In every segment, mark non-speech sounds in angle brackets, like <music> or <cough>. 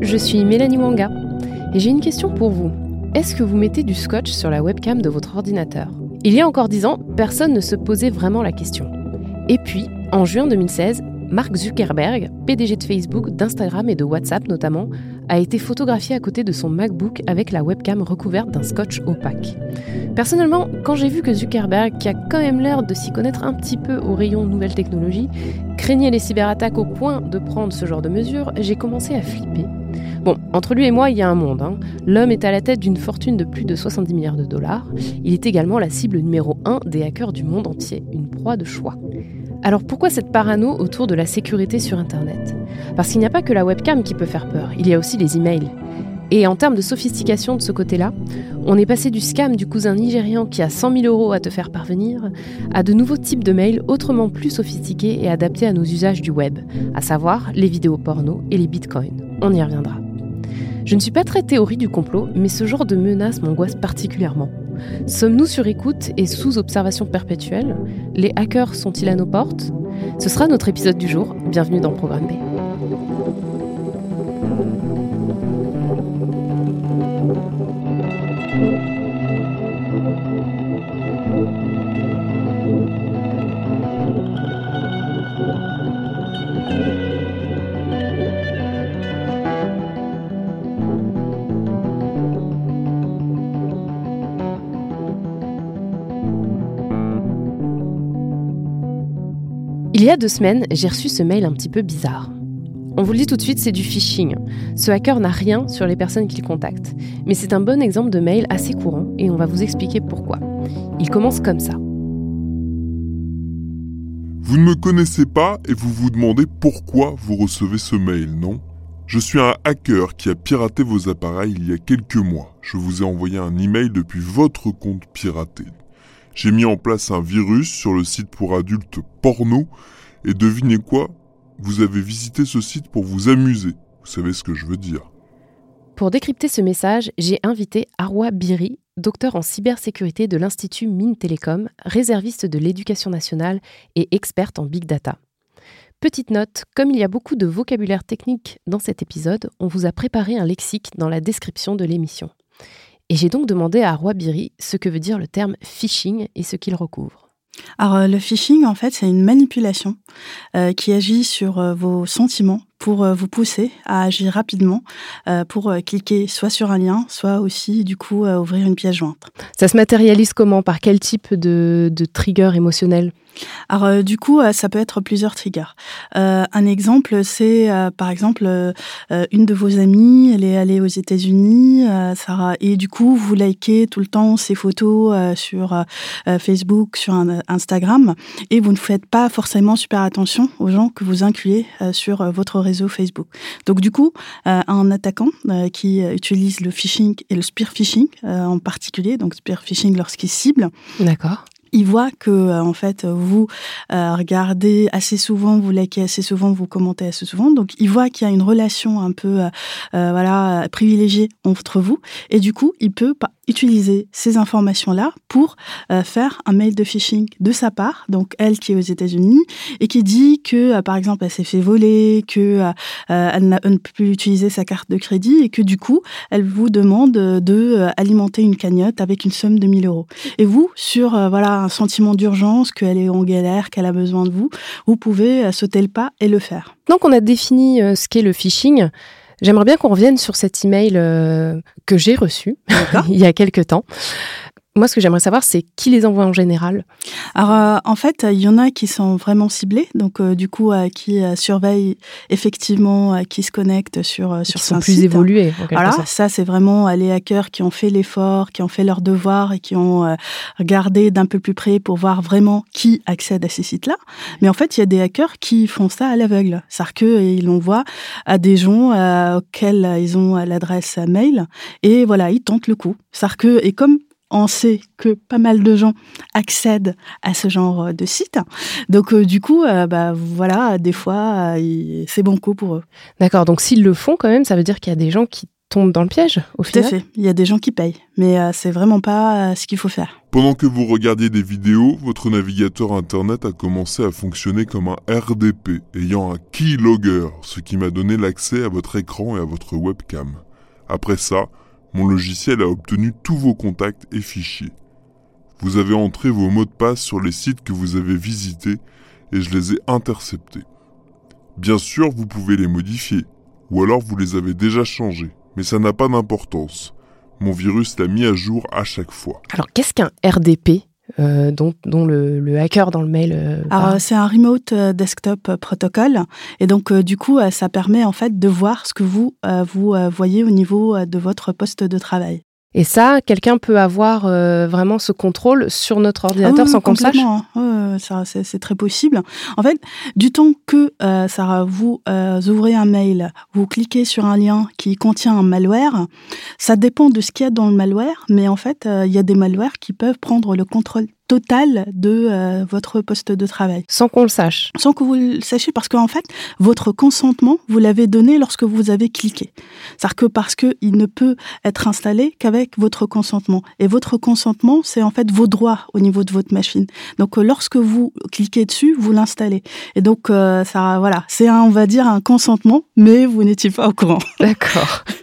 je suis Mélanie Wanga et j'ai une question pour vous. Est-ce que vous mettez du scotch sur la webcam de votre ordinateur? Il y a encore 10 ans, personne ne se posait vraiment la question. Et puis, en juin 2016, Mark Zuckerberg, PDG de Facebook, d'Instagram et de WhatsApp notamment, a été photographié à côté de son MacBook avec la webcam recouverte d'un scotch opaque. Personnellement, quand j'ai vu que Zuckerberg, qui a quand même l'air de s'y connaître un petit peu au rayon nouvelles technologies, craignait les cyberattaques au point de prendre ce genre de mesures, j'ai commencé à flipper. Bon, entre lui et moi, il y a un monde. hein. L'homme est à la tête d'une fortune de plus de 70 milliards de dollars. Il est également la cible numéro 1 des hackers du monde entier, une proie de choix. Alors pourquoi cette parano autour de la sécurité sur Internet? Parce qu'il n'y a pas que la webcam qui peut faire peur, il y a aussi les emails. Et en termes de sophistication de ce côté-là, on est passé du scam du cousin nigérian qui a 100 000 euros à te faire parvenir à de nouveaux types de mails autrement plus sophistiqués et adaptés à nos usages du web, à savoir les vidéos porno et les bitcoins. On y reviendra. Je ne suis pas très théorie du complot, mais ce genre de menace m'angoisse particulièrement. Sommes-nous sur écoute et sous observation perpétuelle? Les hackers sont-ils à nos portes? Ce sera notre épisode du jour. Bienvenue dans Programme B. y a deux semaines, j'ai reçu ce mail un petit peu bizarre. On vous le dit tout de suite, c'est du phishing. Ce hacker n'a rien sur les personnes qu'il contacte. Mais c'est un bon exemple de mail assez courant et on va vous expliquer pourquoi. Il commence comme ça. Vous ne me connaissez pas et vous vous demandez pourquoi vous recevez ce mail, non? Je suis un hacker qui a piraté vos appareils il y a quelques mois. Je vous ai envoyé un email depuis votre compte piraté. J'ai mis en place un virus sur le site pour adultes porno et devinez quoi? Vous avez visité ce site pour vous amuser. Vous savez ce que je veux dire. Pour décrypter ce message, j'ai invité Arwa Biri, docteur en cybersécurité de l'Institut Mines Télécom, réserviste de l'éducation nationale et experte en big data. Petite note, comme il y a beaucoup de vocabulaire technique dans cet épisode, on vous a préparé un lexique dans la description de l'émission. Et j'ai donc demandé à Arwa Biri ce que veut dire le terme phishing et ce qu'il recouvre. Alors, euh, le phishing, en fait, c'est une manipulation euh, qui agit sur euh, vos sentiments pour vous pousser à agir rapidement, pour cliquer soit sur un lien, soit aussi, du coup, ouvrir une pièce jointe. Ça se matérialise comment? Par quel type de, de trigger émotionnel? Alors, euh, du coup, euh, ça peut être plusieurs triggers. Euh, un exemple, c'est, par exemple, une de vos amies, elle est allée aux États-Unis, Sarah, et du coup, vous likez tout le temps ses photos sur Facebook, sur Instagram, et vous ne faites pas forcément super attention aux gens que vous incluez sur votre réseau Facebook. Donc, du coup, un attaquant qui utilise le phishing et le spear phishing en particulier, donc spear phishing lorsqu'il cible, D'accord. Il voit que euh, en fait vous euh, regardez assez souvent, vous likez assez souvent, vous commentez assez souvent, donc il voit qu'il y a une relation un peu euh, voilà privilégiée entre vous, et du coup il peut utiliser ces informations là pour euh, faire un mail de phishing de sa part, donc elle qui est aux États-Unis et qui dit que euh, par exemple elle s'est fait voler, que euh, euh, elle, n'a- ne peut plus utiliser sa carte de crédit et que du coup elle vous demande de alimenter une cagnotte avec une somme de 1000 euros. Et vous, sur voilà un sentiment d'urgence, qu'elle est en galère, qu'elle a besoin de vous, vous pouvez sauter le pas et le faire. Donc on a défini ce qu'est le phishing. J'aimerais bien qu'on revienne sur cet email euh, que j'ai reçu <laughs> il y a quelque temps. Moi, ce que j'aimerais savoir, c'est qui les envoie en général? Alors, euh, en fait, il y en a qui sont vraiment ciblés, donc euh, du coup, euh, qui surveillent effectivement, qui se connectent sur sur qui sont plus évolués. voilà, ça c'est vraiment les hackers qui ont fait l'effort, qui ont fait leur devoir et qui ont regardé d'un peu plus près pour voir vraiment qui accède à ces sites-là. Mais en fait, il y a des hackers qui font ça à l'aveugle, c'est-à-dire qu'ils l'envoient à des gens auxquels ils ont l'adresse mail et voilà, ils tentent le coup. C'est-à-dire que et comme on sait que pas mal de gens accèdent à ce genre de site. Donc euh, du coup, euh, bah, voilà, des fois, euh, c'est bon coup pour eux. D'accord, donc s'ils le font quand même, ça veut dire qu'il y a des gens qui tombent dans le piège au Tout à fait, il y a des gens qui payent, mais c'est vraiment pas ce qu'il faut faire. Pendant que vous regardiez des vidéos, votre navigateur internet a commencé à fonctionner comme un RDP ayant un keylogger, ce qui m'a donné l'accès à votre écran et à votre webcam. Après ça, mon logiciel a obtenu tous vos contacts et fichiers. Vous avez entré vos mots de passe sur les sites que vous avez visités et je les ai interceptés. Bien sûr, vous pouvez les modifier, ou alors vous les avez déjà changés, mais ça n'a pas d'importance. Mon virus l'a mis à jour à chaque fois. Alors qu'est-ce qu'un RDP euh, dont, le, hacker dans le mail. Euh, Alors c'est un remote euh, desktop protocol et donc du coup ça permet en fait de voir ce que vous vous voyez au niveau de votre poste de travail. Et ça, quelqu'un peut avoir vraiment ce contrôle sur notre ordinateur ah sans qu'on sache? hein. C'est très possible. En fait, du temps que ça, vous ouvrez un mail, vous cliquez sur un lien qui contient un malware, ça dépend de ce qu'il y a dans le malware, mais en fait, il y a des malwares qui peuvent prendre le contrôle total de euh, votre poste de travail. Sans qu'on le sache. Sans que vous le sachiez, parce qu'en fait, votre consentement, vous l'avez donné lorsque vous avez cliqué. C'est-à-dire que parce qu'il ne peut être installé qu'avec votre consentement. Et votre consentement, c'est en fait vos droits au niveau de votre machine. Donc, euh, lorsque vous cliquez dessus, vous l'installez. Et donc, euh, ça, voilà, c'est on va dire, un consentement, mais vous n'étiez pas au courant. D'accord. <laughs>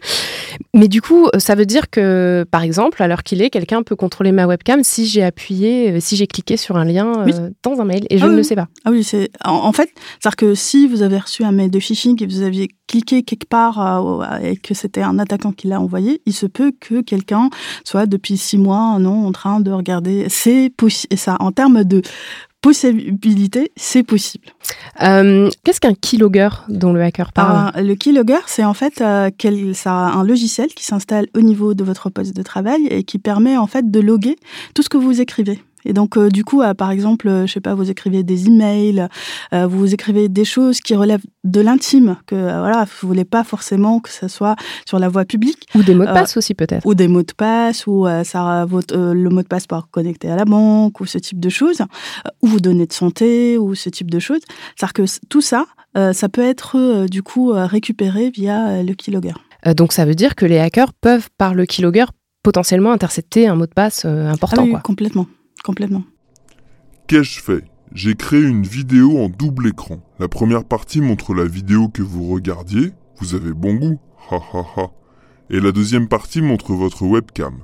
Mais du coup, ça veut dire que, par exemple, à l'heure qu'il est, quelqu'un peut contrôler ma webcam si j'ai appuyé, euh, si j'ai cliqué sur un lien euh, dans un mail et je ah ne le sais pas. Ah oui, c'est en, fait, c'est-à-dire que si vous avez reçu un mail de phishing et vous aviez cliqué quelque part euh, et que c'était un attaquant qui l'a envoyé, il se peut que quelqu'un soit depuis six mois, un an, en train de regarder. C'est possible. Et ça, en termes de possibilité, c'est possible. Euh, qu'est-ce qu'un keylogger dont le hacker parle? Le keylogger, c'est en fait euh, ça, un logiciel qui s'installe au niveau de votre poste de travail et qui permet en fait de loguer tout ce que vous écrivez. Et donc, euh, du coup, euh, par exemple, euh, je sais pas, vous écrivez des emails, vous écrivez des choses qui relèvent de l'intime, que voilà, vous voulez pas forcément que ce soit sur la voie publique. Ou des mots de passe aussi peut-être. Ou des mots de passe, ou ça, votre, le mot de passe pour connecter à la banque, ou ce type de choses, ou vos données de santé, ou ce type de choses. C'est-à-dire que tout ça, ça peut être du coup récupéré via le keylogger. donc ça veut dire que les hackers peuvent, par le keylogger, potentiellement intercepter un mot de passe important. Ah oui, complètement complètement. Qu'ai-je fait? J'ai créé une vidéo en double écran. La première partie montre la vidéo que vous regardiez. Vous avez bon goût. Ha ha ha. Et la deuxième partie montre votre webcam.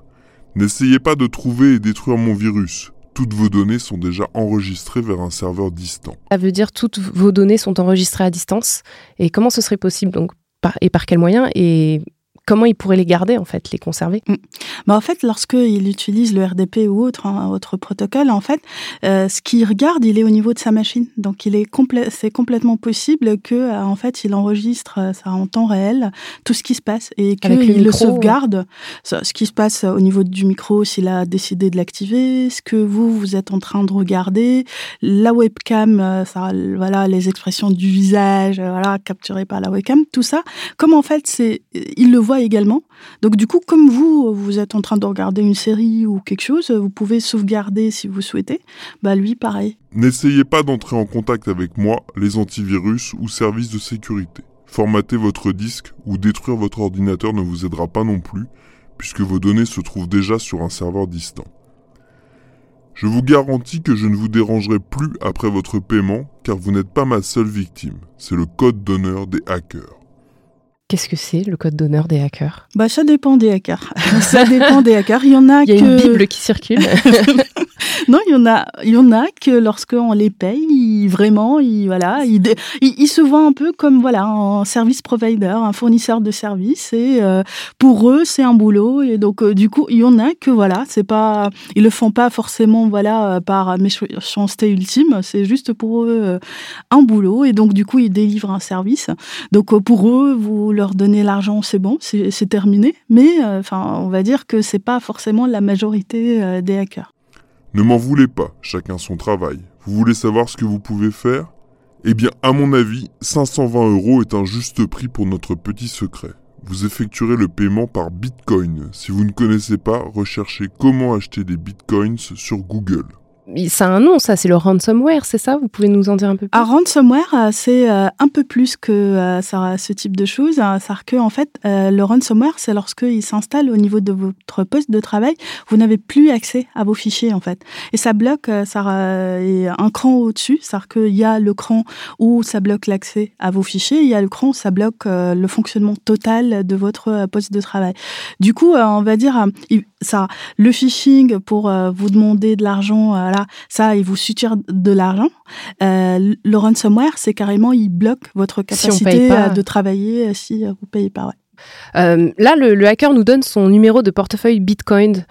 N'essayez pas de trouver et détruire mon virus. Toutes vos données sont déjà enregistrées vers un serveur distant. Ça veut dire toutes vos données sont enregistrées à distance? Et comment ce serait possible donc et par quels moyens et comment il pourrait les garder, en fait, les conserver? Mm. bah, En fait, lorsqu'il utilise le RDP ou autre, hein, autre protocole, en fait, euh, ce qu'il regarde, il est au niveau de sa machine. Donc, il est c'est complètement possible que, euh, en fait, il enregistre euh, ça en temps réel, tout ce qui se passe, et qu'il le, sauvegarde, ce qui se passe au niveau du micro, s'il a décidé de l'activer, ce que vous, vous êtes en train de regarder, la webcam, ça, voilà, les expressions du visage, voilà, capturées par la webcam, tout ça. Comme en fait, c'est, il le voit également. Donc du coup, comme vous, vous êtes en train de regarder une série ou quelque chose, vous pouvez sauvegarder si vous souhaitez. Bah lui, pareil. N'essayez pas d'entrer en contact avec moi, les antivirus ou services de sécurité. Formater votre disque ou détruire votre ordinateur ne vous aidera pas non plus, puisque vos données se trouvent déjà sur un serveur distant. Je vous garantis que je ne vous dérangerai plus après votre paiement, car vous n'êtes pas ma seule victime. C'est le code d'honneur des hackers. Qu'est-ce que c'est le code d'honneur des hackers? Bah ça dépend des hackers. <laughs> ça dépend des hackers. Il y en a. Il y a une bible qui circule. <laughs> <laughs> non, il y en a, il y en a que lorsqu'on les paye, vraiment, ils, voilà, ils, ils, se voient un peu comme voilà un service provider, un fournisseur de services. Et euh, pour eux, c'est un boulot. Et donc, euh, du coup, il y en a que voilà, c'est pas, ils le font pas forcément voilà par méchanceté ultime. C'est juste pour eux un boulot. Et donc, du coup, ils délivrent un service. Donc, pour eux, vous leur donnez l'argent, c'est bon, c'est terminé. Mais enfin, on va dire que c'est pas forcément la majorité des hackers. Ne m'en voulez pas, chacun son travail. Vous voulez savoir ce que vous pouvez faire? Eh bien, à mon avis, 520 euros est un juste prix pour notre petit secret. Vous effectuerez le paiement par Bitcoin. Si vous ne connaissez pas, recherchez comment acheter des Bitcoins sur Google ça a un nom, ça, c'est le ransomware, c'est ça? Vous pouvez nous en dire un peu plus? Ah, Ransomware, euh, c'est euh, un peu plus que euh, ça, ce type de choses. C'est-à-dire que, en fait, le ransomware, c'est lorsqu'il s'installe au niveau de votre poste de travail, vous n'avez plus accès à vos fichiers, en fait. Et ça bloque ça, un cran au-dessus, c'est-à-dire qu'il y a le cran où ça bloque l'accès à vos fichiers, il y a le cran où ça bloque le fonctionnement total de votre poste de travail. Du coup, on va dire, ça, le phishing pour vous demander de l'argent ça, il vous suture de l'argent. Euh, le ransomware, c'est carrément, il bloque votre capacité de travailler euh, si vous payez pas. Euh, là, le, hacker nous donne son numéro de portefeuille Bitcoin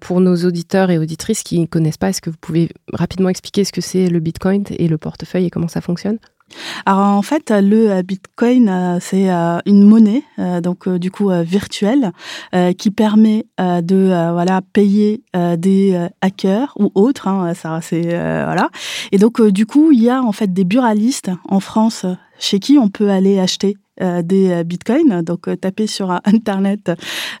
pour nos auditeurs et auditrices qui ne connaissent pas. Est-ce que vous pouvez rapidement expliquer ce que c'est le Bitcoin et le portefeuille et comment ça fonctionne? Alors en fait, le euh, Bitcoin, euh, c'est euh, une monnaie, donc du coup virtuelle, qui permet de voilà payer des hackers ou autres. Hein, ça, c'est voilà. Et donc du coup, il y a en fait des buralistes en France chez qui on peut aller acheter euh, des euh, bitcoins. Donc, euh, tapez sur <laughs> Internet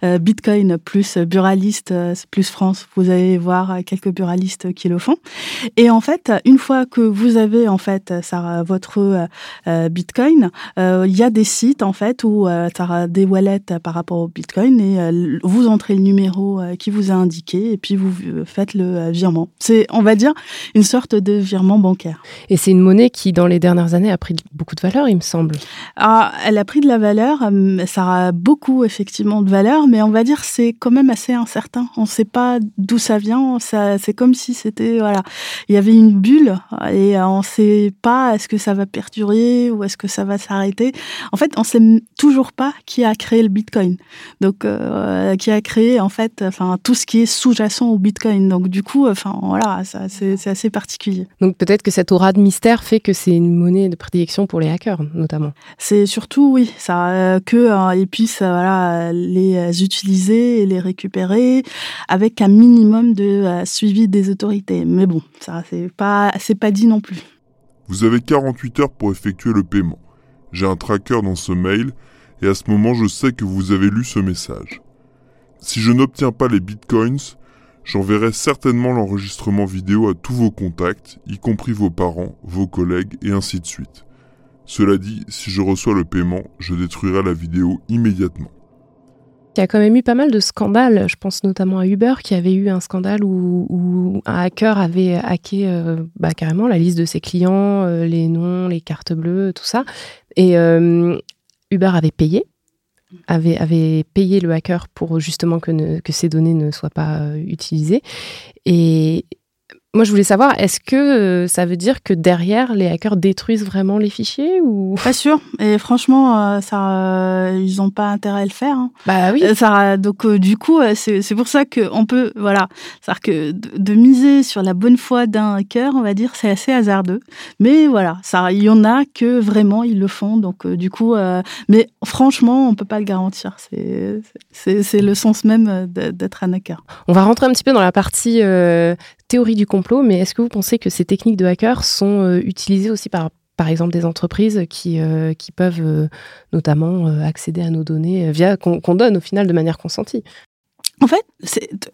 Bitcoin plus buraliste plus France, vous allez voir quelques buralistes qui le font. Et en fait, une fois que vous avez en fait ça, votre Bitcoin, il y a des sites en fait où ça des wallets par rapport au Bitcoin et vous entrez le numéro qui vous a indiqué et puis vous faites le virement. C'est, on va dire, une sorte de virement bancaire. Et c'est une monnaie qui, dans les dernières années, a pris beaucoup de valeur, il me semble. Ah, elle a pris de la valeur, euh, ça a beaucoup effectivement de valeur, mais on va dire c'est quand même assez incertain. On ne sait pas d'où ça vient. Ça, c'est comme si c'était voilà, il y avait une bulle et on ne sait pas est-ce que ça va perdurer ou est-ce que ça va s'arrêter. En fait, on ne sait toujours pas qui a créé le Bitcoin. Donc, euh, qui a créé en fait, enfin tout ce qui est sous-jacent au Bitcoin. Donc du coup, enfin voilà, ça, c'est, c'est assez particulier. Donc peut-être que cette aura de mystère fait que c'est une monnaie de prédilection pour les hackers, notamment. C'est surtout oui, ça, euh, que euh, puissent voilà, les utiliser et les récupérer avec un minimum de euh, suivi des autorités. Mais bon, ça, c'est pas, c'est pas dit non plus. Vous avez 48 heures pour effectuer le paiement. J'ai un tracker dans ce mail et à ce moment, je sais que vous avez lu ce message. Si je n'obtiens pas les bitcoins, j'enverrai certainement l'enregistrement vidéo à tous vos contacts, y compris vos parents, vos collègues et ainsi de suite. Cela dit, si je reçois le paiement, je détruirai la vidéo immédiatement. Il y a quand même eu pas mal de scandales. Je pense notamment à Uber qui avait eu un scandale où, un hacker avait hacké euh, bah, carrément la liste de ses clients, euh, les noms, les cartes bleues, tout ça. Et euh, Uber avait payé, avait, payé le hacker pour justement que, que ces données ne soient pas utilisées. Et, moi, je voulais savoir, est-ce que euh, ça veut dire que derrière, les hackers détruisent vraiment les fichiers ou? Pas sûr. Et franchement, euh, ça, euh, ils n'ont pas intérêt à le faire. Hein. Bah oui. Ça, donc, du coup, c'est pour ça qu'on peut, voilà, c'est-à-dire que de, miser sur la bonne foi d'un hacker, on va dire, c'est assez hasardeux. Mais voilà, ça, il y en a que vraiment ils le font. Donc, du coup, mais franchement, on peut pas le garantir. C'est le sens même d'être un hacker. On va rentrer un petit peu dans la partie théorie du complot, mais est-ce que vous pensez que ces techniques de hackers sont euh, utilisées aussi par, par exemple, des entreprises qui, euh, qui peuvent euh, notamment accéder à nos données via qu'on donne au final de manière consentie? En fait,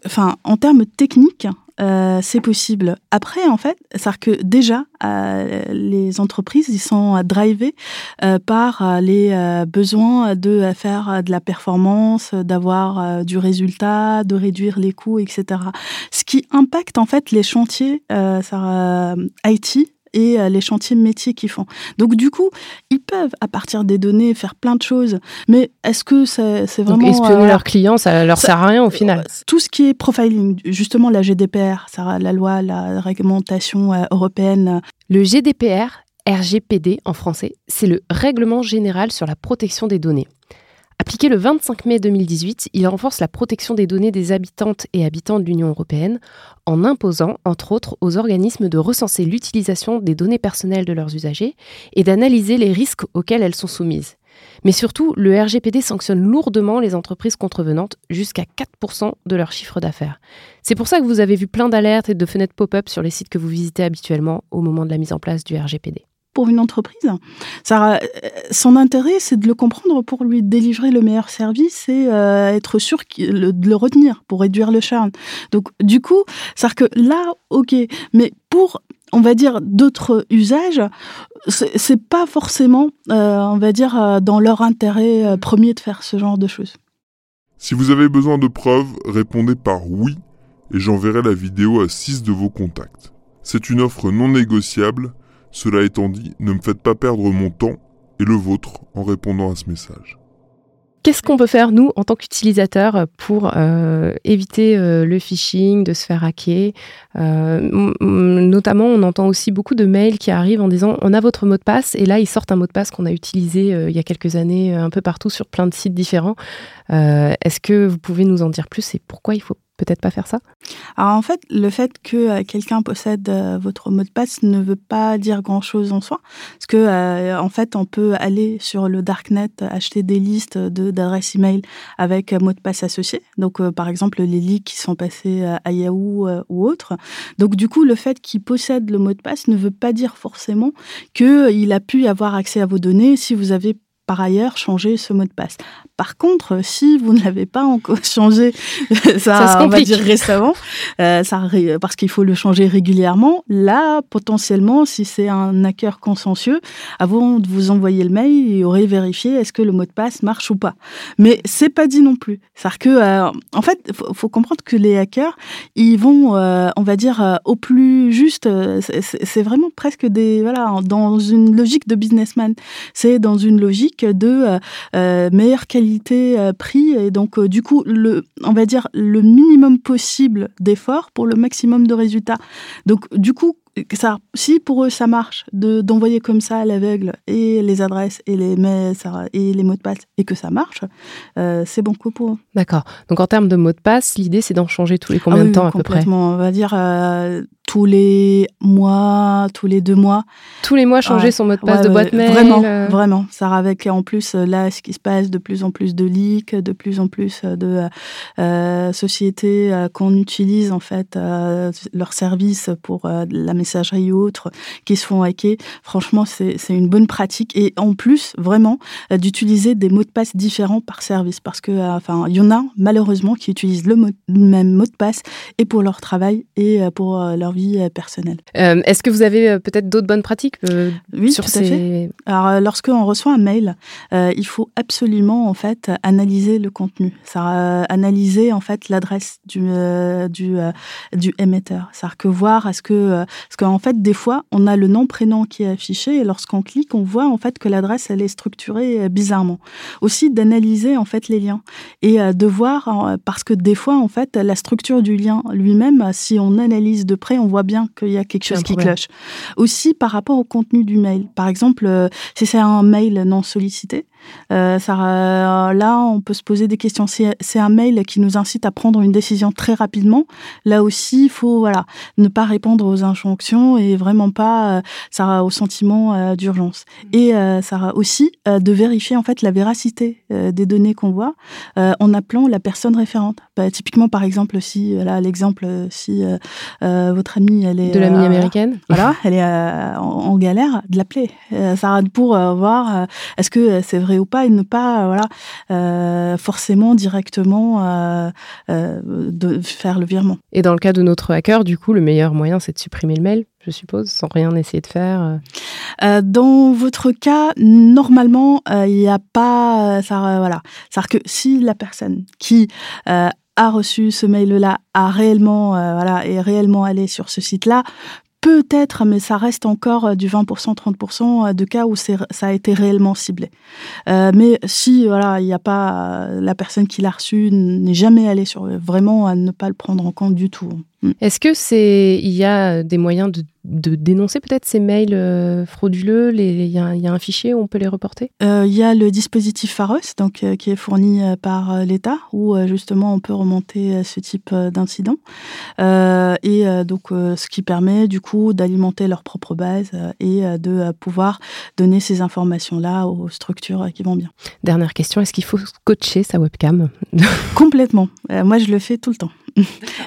enfin, en termes techniques, euh, c'est possible. Après, en fait, c'est-à-dire que déjà, euh, les entreprises, ils sont drivés euh, par les besoins de faire de la performance, d'avoir du résultat, de réduire les coûts, etc. Ce qui impacte en fait les chantiers IT et les chantiers métiers qu'ils font. Donc du coup, ils peuvent à partir des données faire plein de choses, mais est-ce que c'est vraiment Donc, espionner leurs clients, ça leur sert à rien au final. Tout ce qui est profiling, justement la GDPR, ça, la loi, la réglementation européenne. Le GDPR, RGPD en français, c'est le Règlement général sur la protection des données. Appliqué le 25 mai 2018, il renforce la protection des données des habitantes et habitants de l'Union européenne en imposant, entre autres, aux organismes de recenser l'utilisation des données personnelles de leurs usagers et d'analyser les risques auxquels elles sont soumises. Mais surtout, le RGPD sanctionne lourdement les entreprises contrevenantes jusqu'à 4% de leur chiffre d'affaires. C'est pour ça que vous avez vu plein d'alertes et de fenêtres pop-up sur les sites que vous visitez habituellement au moment de la mise en place du RGPD pour une entreprise. Euh, son intérêt, c'est de le comprendre pour lui délivrer le meilleur service et euh, être sûr de le retenir pour réduire le churn. Donc, du coup, c'est-à-dire que là, ok, mais pour on va dire d'autres usages, c'est pas forcément, euh, on va dire, dans leur intérêt premier de faire ce genre de choses. Si vous avez besoin de preuves, répondez par oui et j'enverrai la vidéo à 6 de vos contacts. C'est une offre non négociable cela étant dit, ne me faites pas perdre mon temps et le vôtre en répondant à ce message. Qu'est-ce qu'on peut faire, nous, en tant qu'utilisateurs, pour euh, éviter euh, le phishing, de se faire hacker euh, Notamment, on entend aussi beaucoup de mails qui arrivent en disant on a votre mot de passe, et là, ils sortent un mot de passe qu'on a utilisé il y a quelques années un peu partout sur plein de sites différents. Est-ce que vous pouvez nous en dire plus et pourquoi il faut peut-être pas faire ça? Alors en fait, le fait que euh, quelqu'un possède euh, votre mot de passe ne veut pas dire grand-chose en soi, parce que euh, en fait, on peut aller sur le darknet acheter des listes de d'adresses email avec mot de passe associé. Donc par exemple les leaks qui sont passés à Yahoo ou autres. Donc du coup, le fait qu'il possède le mot de passe ne veut pas dire forcément qu'il a pu avoir accès à vos données si vous avez par ailleurs changer ce mot de passe. Par contre, si vous <laughs> ne l'avez pas encore changé, <laughs> ça, on va dire <laughs> récemment, euh, ça, parce qu'il faut le changer régulièrement, là, potentiellement, si c'est un hacker consensueux, avant de vous envoyer le mail, il aurait vérifié est-ce que le mot de passe marche ou pas. Mais c'est pas dit non plus. cest que, euh, en fait, faut, faut comprendre que les hackers, ils vont, euh, on va dire, au plus juste. C'est vraiment presque des, voilà, dans une logique de businessman. C'est dans une logique de euh, euh, meilleure qualité euh, prix et donc du coup le on va dire le minimum possible d'efforts pour le maximum de résultats. Donc du coup ça, si pour eux ça marche de d'envoyer comme ça à l'aveugle et les adresses et les mails et les mots de passe et que ça marche, c'est bon coup pour eux. D'accord. Donc en termes de mots de passe, l'idée c'est d'en changer tous les combien ah de temps à peu près On va dire tous les mois, tous les deux mois. Tous les mois, changer son mot de passe de boîte mail. Vraiment, euh. vraiment. Ça avec en plus euh, là ce qui se passe, de plus en plus de leaks, de plus en plus euh, de sociétés qu'on utilise en fait leurs services pour la messagerie ou autre qui se font hacker. Franchement, c'est une bonne pratique et en plus vraiment d'utiliser des mots de passe différents par service parce que enfin il y en a malheureusement qui utilisent le, même mot de passe et pour leur travail et pour leur euh, personnelle. Euh, est-ce que vous avez euh, peut-être d'autres bonnes pratiques oui, sur tout ces... à fait. Alors, lorsqu'on reçoit un mail, il faut absolument en fait analyser le contenu, ça analyser en fait l'adresse du du du émetteur, c'est-à-dire que voir est-ce que qu'en fait des fois on a le nom prénom qui est affiché et lorsqu'on clique on voit en fait que l'adresse elle est structurée bizarrement. Aussi d'analyser en fait les liens et de voir parce que des fois en fait la structure du lien lui-même si on analyse de près on voit bien qu'il y a quelque chose qui cloche. Aussi par rapport au contenu du mail. Par exemple, euh, si c'est un mail non sollicité, euh, ça, euh, là, on peut se poser des questions. C'est un mail qui nous incite à prendre une décision très rapidement. Là aussi, il faut voilà, ne pas répondre aux injonctions et vraiment pas ça au sentiment d'urgence. Mm. Et ça aussi de vérifier en fait la véracité des données qu'on voit en appelant la personne référente. Bah, typiquement, par exemple, si là l'exemple, si votre amie elle est de l'amie américaine, <laughs> voilà, elle est en, en, galère, de l'appeler. ça pour voir est-ce que c'est vrai ou pas et ne pas euh, voilà euh, forcément directement euh, de faire le virement. Et dans le cas de notre hacker, du coup, le meilleur moyen, c'est de supprimer le mail je suppose, sans rien essayer de faire Dans votre cas, normalement, il n'y a pas... ça, voilà. C'est-à-dire que si la personne qui a reçu ce mail-là, a réellement, voilà, est réellement allé sur ce site-là, peut-être, mais ça reste encore du 20%, 30% de cas où ça a été réellement ciblé. mais si voilà, il n'y a pas la personne qui l'a reçu n'est jamais allée sur vraiment à ne pas le prendre en compte du tout. Mm. Est-ce que c'est il y a des moyens de, dénoncer peut-être ces mails euh, frauduleux Il y, a un fichier où on peut les reporter? Euh, Il y a le dispositif Pharos, donc euh, qui est fourni par l'État, où justement on peut remonter ce type d'incident, et donc ce qui permet du coup d'alimenter leur propre base et de pouvoir donner ces informations-là aux structures qui vont bien. Dernière question est-ce qu'il faut coacher sa webcam? Complètement. moi, je le fais tout le temps.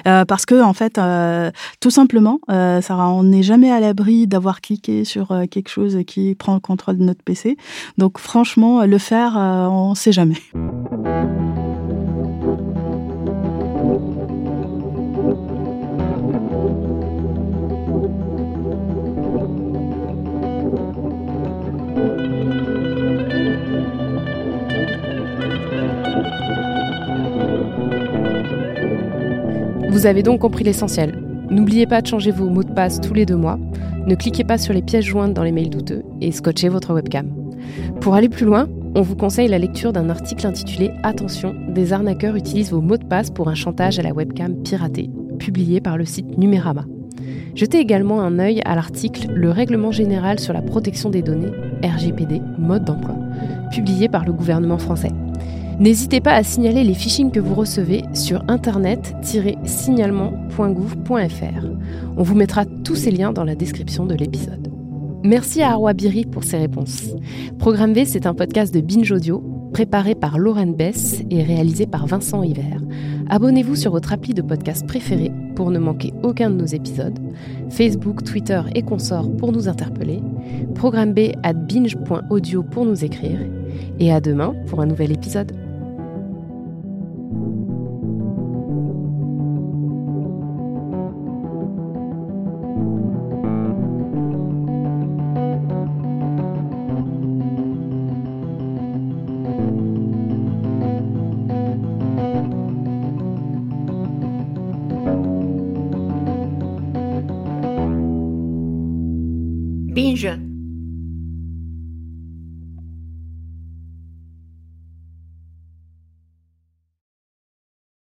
parce que en fait euh, tout simplement, euh, on n'est jamais à l'abri d'avoir cliqué sur euh, quelque chose qui prend le contrôle de notre PC. Donc franchement, le faire, on ne sait jamais. Vous avez donc compris l'essentiel. N'oubliez pas de changer vos mots de passe tous les deux mois. Ne cliquez pas sur les pièces jointes dans les mails douteux et scotchez votre webcam. Pour aller plus loin, on vous conseille la lecture d'un article intitulé Attention, des arnaqueurs utilisent vos mots de passe pour un chantage à la webcam piratée, publié par le site Numérama. Jetez également un œil à l'article Le règlement général sur la protection des données, RGPD, mode d'emploi, publié par le gouvernement français. N'hésitez pas à signaler les phishing que vous recevez sur internet-signalement.gouv.fr. On vous mettra tous ces liens dans la description de l'épisode. Merci à Arwa Biri pour ses réponses. Programme V, c'est un podcast de Binge Audio, préparé par Lauren Bess et réalisé par Vincent Hiver. Abonnez-vous sur votre appli de podcast préféré pour ne manquer aucun de nos épisodes. Facebook, Twitter et consorts pour nous interpeller. Programme B at binge.audio pour nous écrire. Et à demain pour un nouvel épisode.